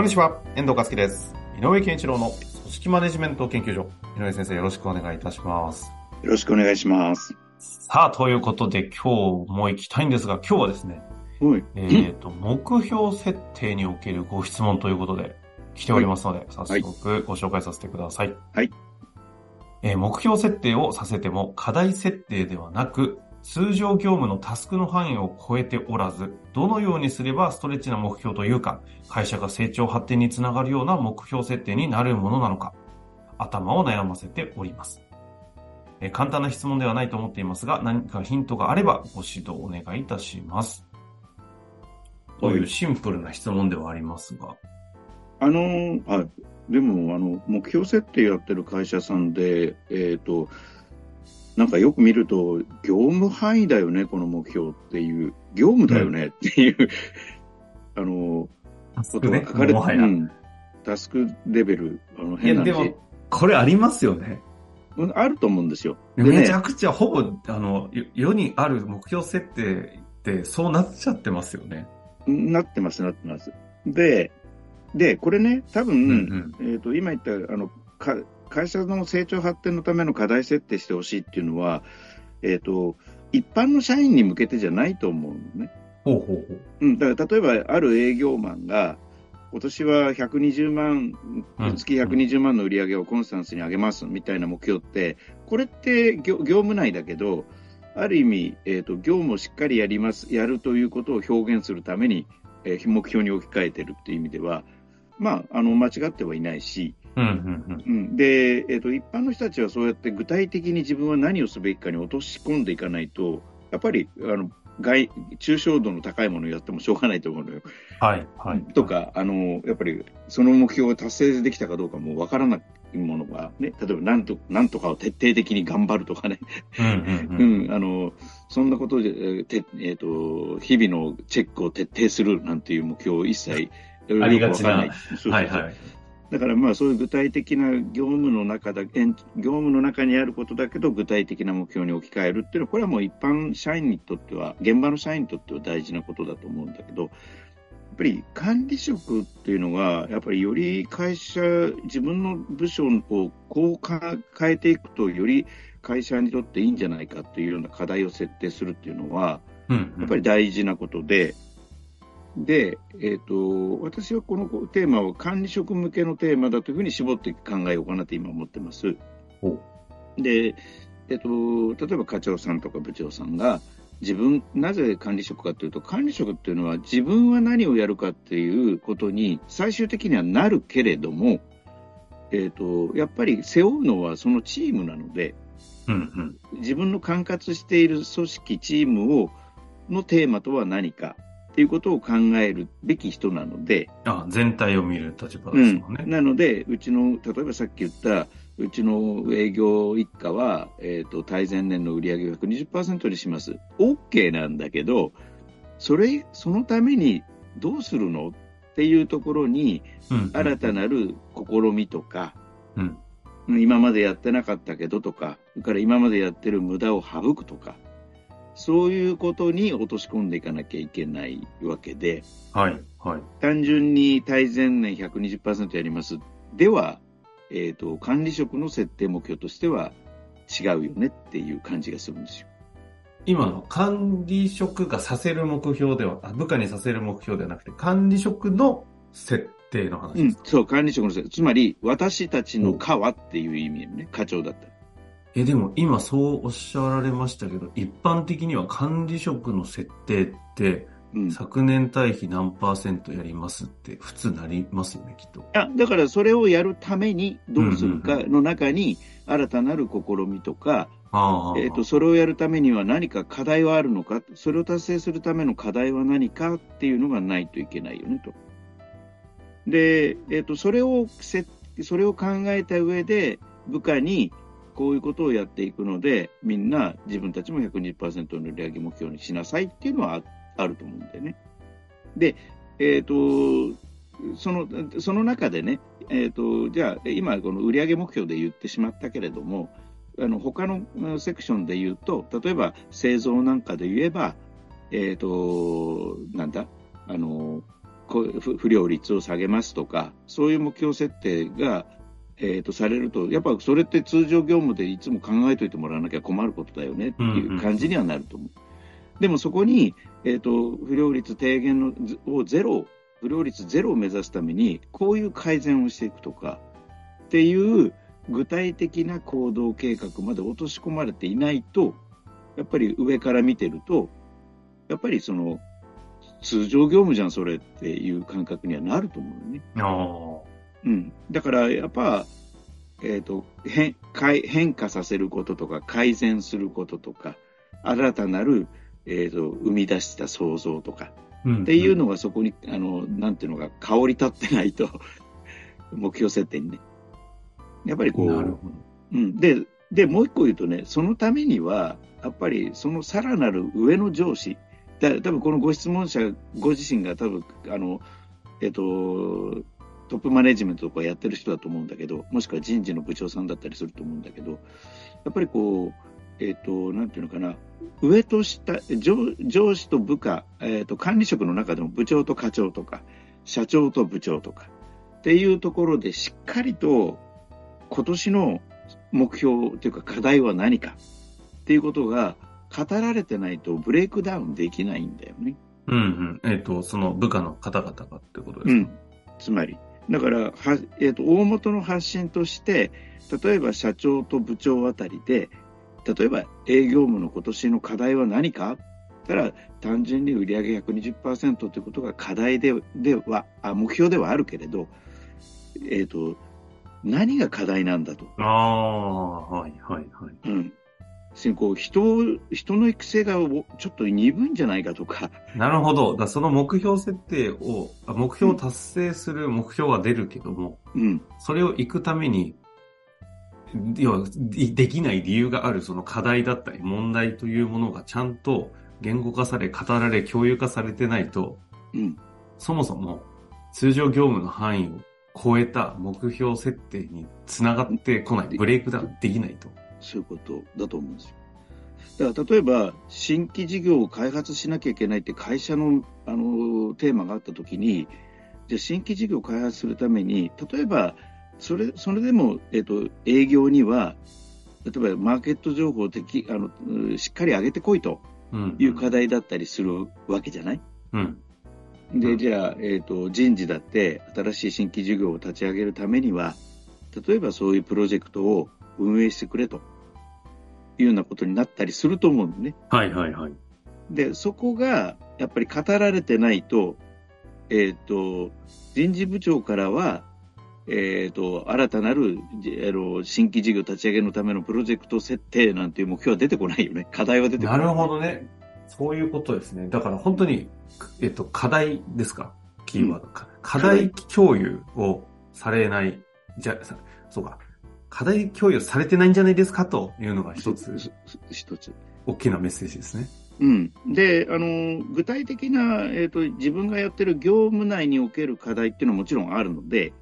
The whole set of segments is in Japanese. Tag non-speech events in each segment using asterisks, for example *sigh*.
こんにちは、遠藤和樹です。井上健一郎の組織マネジメント研究所。井上先生、よろしくお願いいたします。よろしくお願いします。さあ、ということで今日も行きたいんですが、今日はですね、はい、えっ、ー、と、目標設定におけるご質問ということで来ておりますので、はい、早速ご紹介させてください。はい。えー、目標設定をさせても課題設定ではなく、通常業務のタスクの範囲を超えておらず、どのようにすればストレッチな目標というか、会社が成長発展につながるような目標設定になるものなのか、頭を悩ませております。え簡単な質問ではないと思っていますが、何かヒントがあればご指導お願いいたします。というシンプルな質問ではありますが。あの、あ、でも、あの、目標設定やってる会社さんで、えっ、ー、と、なんかよく見ると、業務範囲だよね、この目標っていう、業務だよねっていう、うん、あの、ことが書かれて、うん、タスクレベル、あの変な話。いや、でも、これありますよね。あると思うんですよ。めちゃくちゃ、ほぼ、あの、世にある目標設定ってそうなっちゃってますよね。なってます、なってます。で、で、これね、多分、うんうん、えっ、ー、と、今言った、あの、か会社の成長発展のための課題設定してほしいっていうのは、えっ、ー、と、一般の社員に向けてじゃないと思うのね。ほうほうほう。うん、だから例えば、ある営業マンが、今年は120万、月120万の売り上げをコンスタンスに上げますみたいな目標って、これって業業務内だけど、ある意味、えーと、業務をしっかりやります、やるということを表現するために、えー、目標に置き換えてるっていう意味では、まあ、あの間違ってはいないし、で、えーと、一般の人たちはそうやって具体的に自分は何をすべきかに落とし込んでいかないと、やっぱりあの外抽象度の高いものをやってもしょうがないと思うのよ。はい、はい。とか、あの、やっぱりその目標を達成できたかどうかもわからないものがね、例えばなんと、なんとかを徹底的に頑張るとかね。うん、うんうん、あの、そんなことで、てえっ、ー、と、日々のチェックを徹底するなんていう目標を一切、ありがちな。はいはい。だからまあそういう具体的な業務の中だ業務の中にあることだけど具体的な目標に置き換えるっていうのはこれはもう一般社員にとっては現場の社員にとっては大事なことだと思うんだけどやっぱり管理職っていうのがやっぱりより会社自分の部署をこう変えていくとより会社にとっていいんじゃないかっていうような課題を設定するっていうのは、やっぱり大事なことで、で、えーと、私はこのテーマを管理職向けのテーマだというふうに絞って考えようかなと今思ってます。で、えーと、例えば課長さんとか部長さんが自分なぜ管理職かというと管理職っていうのは自分は何をやるかっていうことに最終的にはなるけれども、えーと、やっぱり背負うのはそのチームなので、うんうん、自分の管轄している組織チームをのテーマとは何かっていうことを考えるべき人なので。あ全体を見る立場ですもんね。うん、なので、うちの、例えばさっき言った、うちの営業一家は、えっ、ー、と、対前年の売り上げを120%にします。OK なんだけど、それ、そのためにどうするのっていうところに、新たなる試みとか、うん、今までやってなかったけどとか、それから今までやってる無駄を省くとか、そういうことに落とし込んでいかなきゃいけないわけで、はい、はい。単純に対前年120%やります。では、えっ、ー、と、管理職の設定目標としては違うよねっていう感じがするんですよ。今の管理職がさせる目標では、部下にさせる目標ではなくて、管理職の設定の話ですか、うん、そう、管理職の設定。つまり、私たちの課はっていう意味ね、課長だったら。え、でも今そうおっしゃられましたけど、一般的には管理職の設定って、うん、昨年対比何パーセントやりますって普通なりますよね、きっと。あだからそれをやるためにどうするかの中に新たなる試みとか。えっ、と、それをやるためには何か課題はあるのか、それを達成するための課題は何かっていうのがないといけないよねと。で、えっ、と、それをせ、それを考えた上で、部下にこういうことをやっていくので、みんな自分たちも120%の売上目標にしなさいっていうのはあると思うんだよね。で、えっ、と、その、その中でね、えっ、と、じゃあ、今この売上目標で言ってしまったけれども、あの他のセクションで言うと、例えば製造なんかで言えば、えっ、と、なんだ、あの、不良率を下げますとか、そういう目標設定が、えー、とされると、やっぱそれって通常業務でいつも考えておいてもらわなきゃ困ることだよねっていう感じにはなると思う。でもそこに、えー、と不良率低減のずをゼロ、不良率ゼロを目指すために、こういう改善をしていくとかっていう具体的な行動計画まで落とし込まれていないと、やっぱり上から見てると、やっぱりその通常業務じゃん、それっていう感覚にはなると思うね。あうん。だから、やっぱ、えっ、と、変、変変化させることとか、改善することとか、新たなる、えっ、と、生み出した創造とか、あ。っっていうのがそこに、あの、なんていうのが、香り立ってないと、*laughs* 目標設定にね。やっぱりこう、なるほど。うん。で、で、もう一個言うとね、そのためには、やっぱりそのさらなる上の上司、だ多分このご質問者ご自身が多分、あの、えっ、と、トップマネジメントとかやってる人だと思うんだけど、もしくは人事の部長さんだったりすると思うんだけど、やっぱりこう、えっ、と、なんていうのかな、上と下、上上司と部下、えっ、と、管理職の中でも部長と課長とか、社長と部長とか、っていうところでしっかりと今年の目標というか課題は何かっていうことが語られてないとブレイクダウンできないんだよね。うんうん。えっ、と、その部下の方々がってことですか、うん。つまり、だから、はえっ、と、大元の発信として、例えば社長と部長あたりで、例えば営業部の今年の課題は何か？たら単純に売上120%ということが課題でではあ、目標ではあるけれど、えっ、と、何が課題なんだと。ああ、はいはいはい。うん。人を、人の育成がおちょっと鈍いんじゃないかとか、なるほど。だその目標設定を、あ目標を達成する目標は出るけども、うん。それを行くために、要は、いできない理由があるその課題だったり問題というものがちゃんと言語化され、語られ、共有化されてないと、うん。そもそも通常業務の範囲を超えた目標設定につながってこない、ブレイクダウンできないと。そういうことだと思うんですよ。だから例えば、新規事業を開発しなきゃいけないって会社のあのテーマがあったときに、じゃあ新規事業を開発するために、例えば、それそれでも、えっと、営業には、例えばマーケット情報を的あのうんしっかり上げてこいとうん。いう課題だったりするわけじゃない？うん。で、うんじゃあ、えっ、と、人事だって新しい新規事業を立ち上げるためには、例えばそういうプロジェクトを運営してくれというようなことになったりすると思うんね。はいはいはい。で、そこがやっぱり語られてないと、えっ、と、人事部長からは、えっ、と、新たなる、じあの、新規事業立ち上げのためのプロジェクト設定なんていう目標は出てこないよね。課題は出てこな。ないるほどね。そういうことですね。だから本当に、えっと、課題ですか？キーワード。か課題共有をされない、じゃ、さそうか。課題共有されてないんじゃないですかというのが一つ、そ一つ。大きなメッセージですね。うん、であの具体的な、えーと、自分がやってる業務内における課題っていうのはもちろんあるので、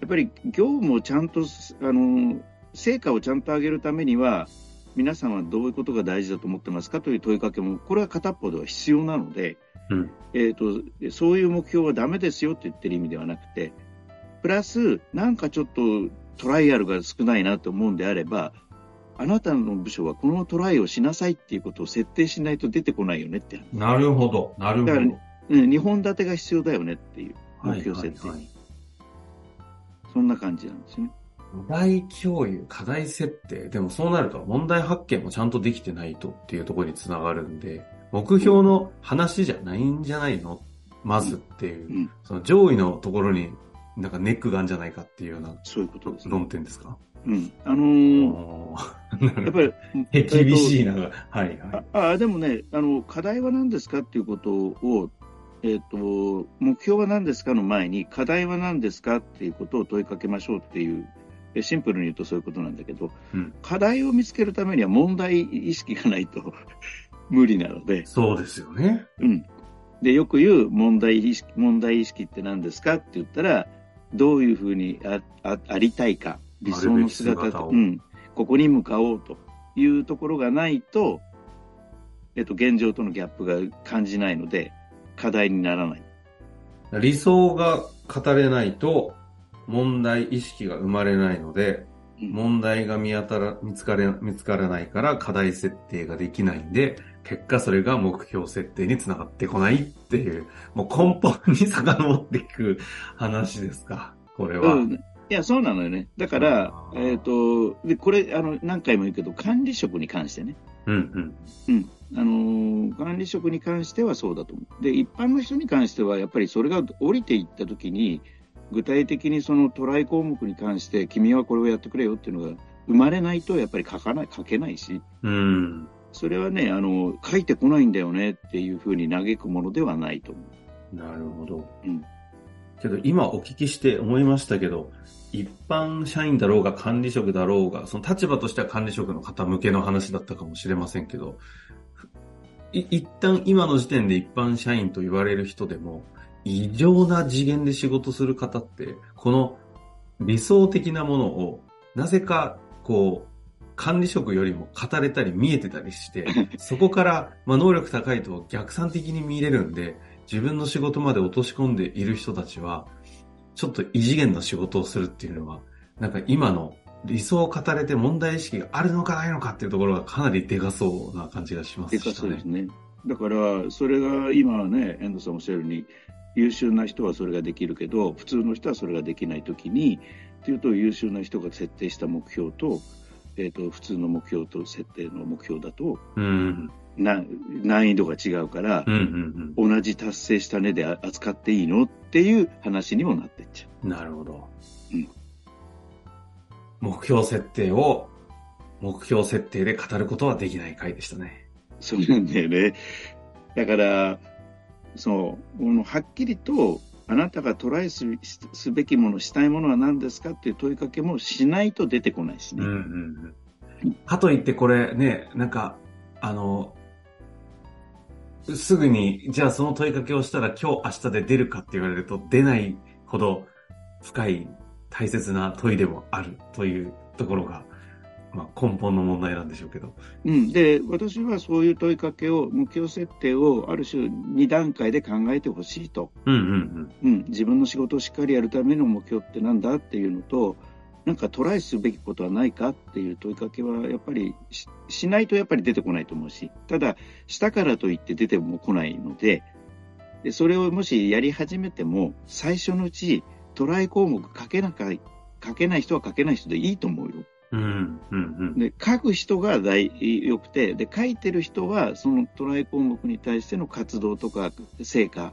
やっぱり業務をちゃんと、あの成果をちゃんと上げるためには、皆さんはどういうことが大事だと思ってますかという問いかけも、これは片っぽでは必要なので、うんえーと、そういう目標はダメですよって言ってる意味ではなくて、プラス、なんかちょっとトライアルが少ないなと思うんであれば、あなたの部署はこのトライをしなさいっていうことを設定しないと出てこないよねって話。なるほど。なるほど。だからうん、2本立てが必要だよねっていう目標設定。はいはいはいそんな感じなんですね。課題共有、課題設定。でもそうなると問題発見もちゃんとできてないとっていうところにつながるんで、目標の話じゃないんじゃないの？まずっていう、うん、その上位のところになんかネックがあるんじゃないかっていうようなそういうことです、ね。論点ですか？うん。あのーやっぱり、*laughs* え厳しいな。はいはい。ああでもねあの、課題は何ですかっていうことを、えっと、目標は何ですかの前に、課題は何ですかっていうことを問いかけましょうっていう、えシンプルに言うとそういうことなんだけど、うん課題を見つけるためには問題意識がないと *laughs* 無理なので、そうですよね。うん。で、よく言う問題意識、問題意識って何ですかって言ったら、どういうふうにああありたいか、理想の姿と、うん、ここに向かおうというところがないと、えっと、現状とのギャップが感じないので、課題にならない。理想が語れないと、問題意識が生まれないので、うん問題が見当たら、見つかれ、見つからないから課題設定ができないんで、結果それが目標設定につながってこないっていう、もう根本に遡っていく話ですか、これは。うん。いや、そうなのよね。だからえっ、と、で、これ、あの、何回も言うけど、管理職に関してね。うんうん。うん。あのー管理職に関してはそうだと思う。で、一般の人に関しては、やっぱりそれが降りていったときに、具体的にそのトライ項目に関して、君はこれをやってくれよっていうのが生まれないと、やっぱり書かない、書けないし、うん。それはね、あの、書いてこないんだよねっていうふうに嘆くものではないと思う。なるほど。うんけど今お聞きして思いましたけど、一般社員だろうが管理職だろうが、その立場としては管理職の方向けの話だったかもしれませんけど、い一旦今の時点で一般社員と言われる人でも、異常な次元で仕事する方って、この理想的なものを、なぜか、こう、管理職よりも語れたり見えてたりして、*laughs* そこから、まあ、能力高いと逆算的に見れるんで、自分の仕事まで落とし込んでいる人たちは、ちょっと異次元の仕事をするっていうのは、なんか今の理想を語れて問題意識があるのかないのかっていうところがかなりでかそうな感じがしますねかそうです。ね。だから、それが今はね、遠藤さんおっしゃるように、優秀な人はそれができるけど、普通の人はそれができないときに、っていうと、優秀な人が設定した目標と、えっ、と、普通の目標と設定の目標だと、うん。な難易度が違うからうん、うん同じ達成したねで扱っていいのっていう話にもなってっちゃうん。なるほど。うん目標設定を、目標設定で語ることはできない回でしたね。う。そうなんだよね。だから、そう、このはっきりと、あなたがトライすすべきもの、したいものは何ですかっていう問いかけもしないと出てこないしね。うんうんうん。かといってこれね、なんか、あの、すぐに、じゃあその問いかけをしたら今日明日で出るかって言われると出ないほど深い大切な問いでもあるというところが、まあ根本の問題なんでしょうけど。うん、で私はそういう問いかけを目標設定をある種2段階で考えてほしいと、うんうんうん、自分の仕事をしっかりやるための目標ってなんだっていうのとなんかトライすべきことはないかっていう問いかけはやっぱりししないとやっぱり出てこないと思うし。ただしたからといって出ても来ないのででそれをもしやり始めても最初のうちトライ項目書けなか書けない人は書けない人でいいと思うよ。うん。うんうんうん。で書く人が大よくてで書いてる人はそのトライ項目に対しての活動とか成果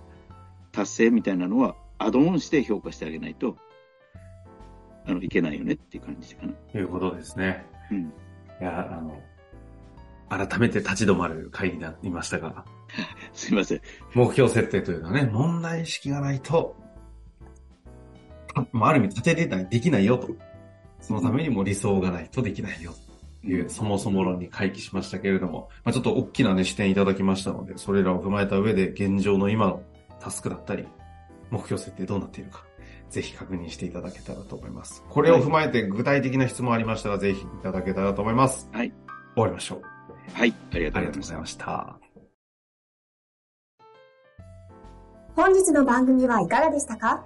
達成みたいなのはアドオンして評価してあげないとあのいけないよねっていう感じかな。ということですね。うん、いや、あの、改めて立ち止まる回になりましたが、*laughs* すいません。目標設定というのはね、問題意識がないと、まあ、ある意味立てれない、できないよと。そのためにも理想がないとできないよという、そもそも論に回帰しましたけれども、まあ、ちょっと大きなね、視点いただきましたので、それらを踏まえた上で現状の今のタスクだったり、目標設定どうなっているか、ぜひ確認していただけたらと思います。これを踏まえて具体的な質問ありましたら、ぜひいただけたらと思います。はい。終わりましょう。はい、ありがとあうございま。した。本日の番組はいかがでしたか？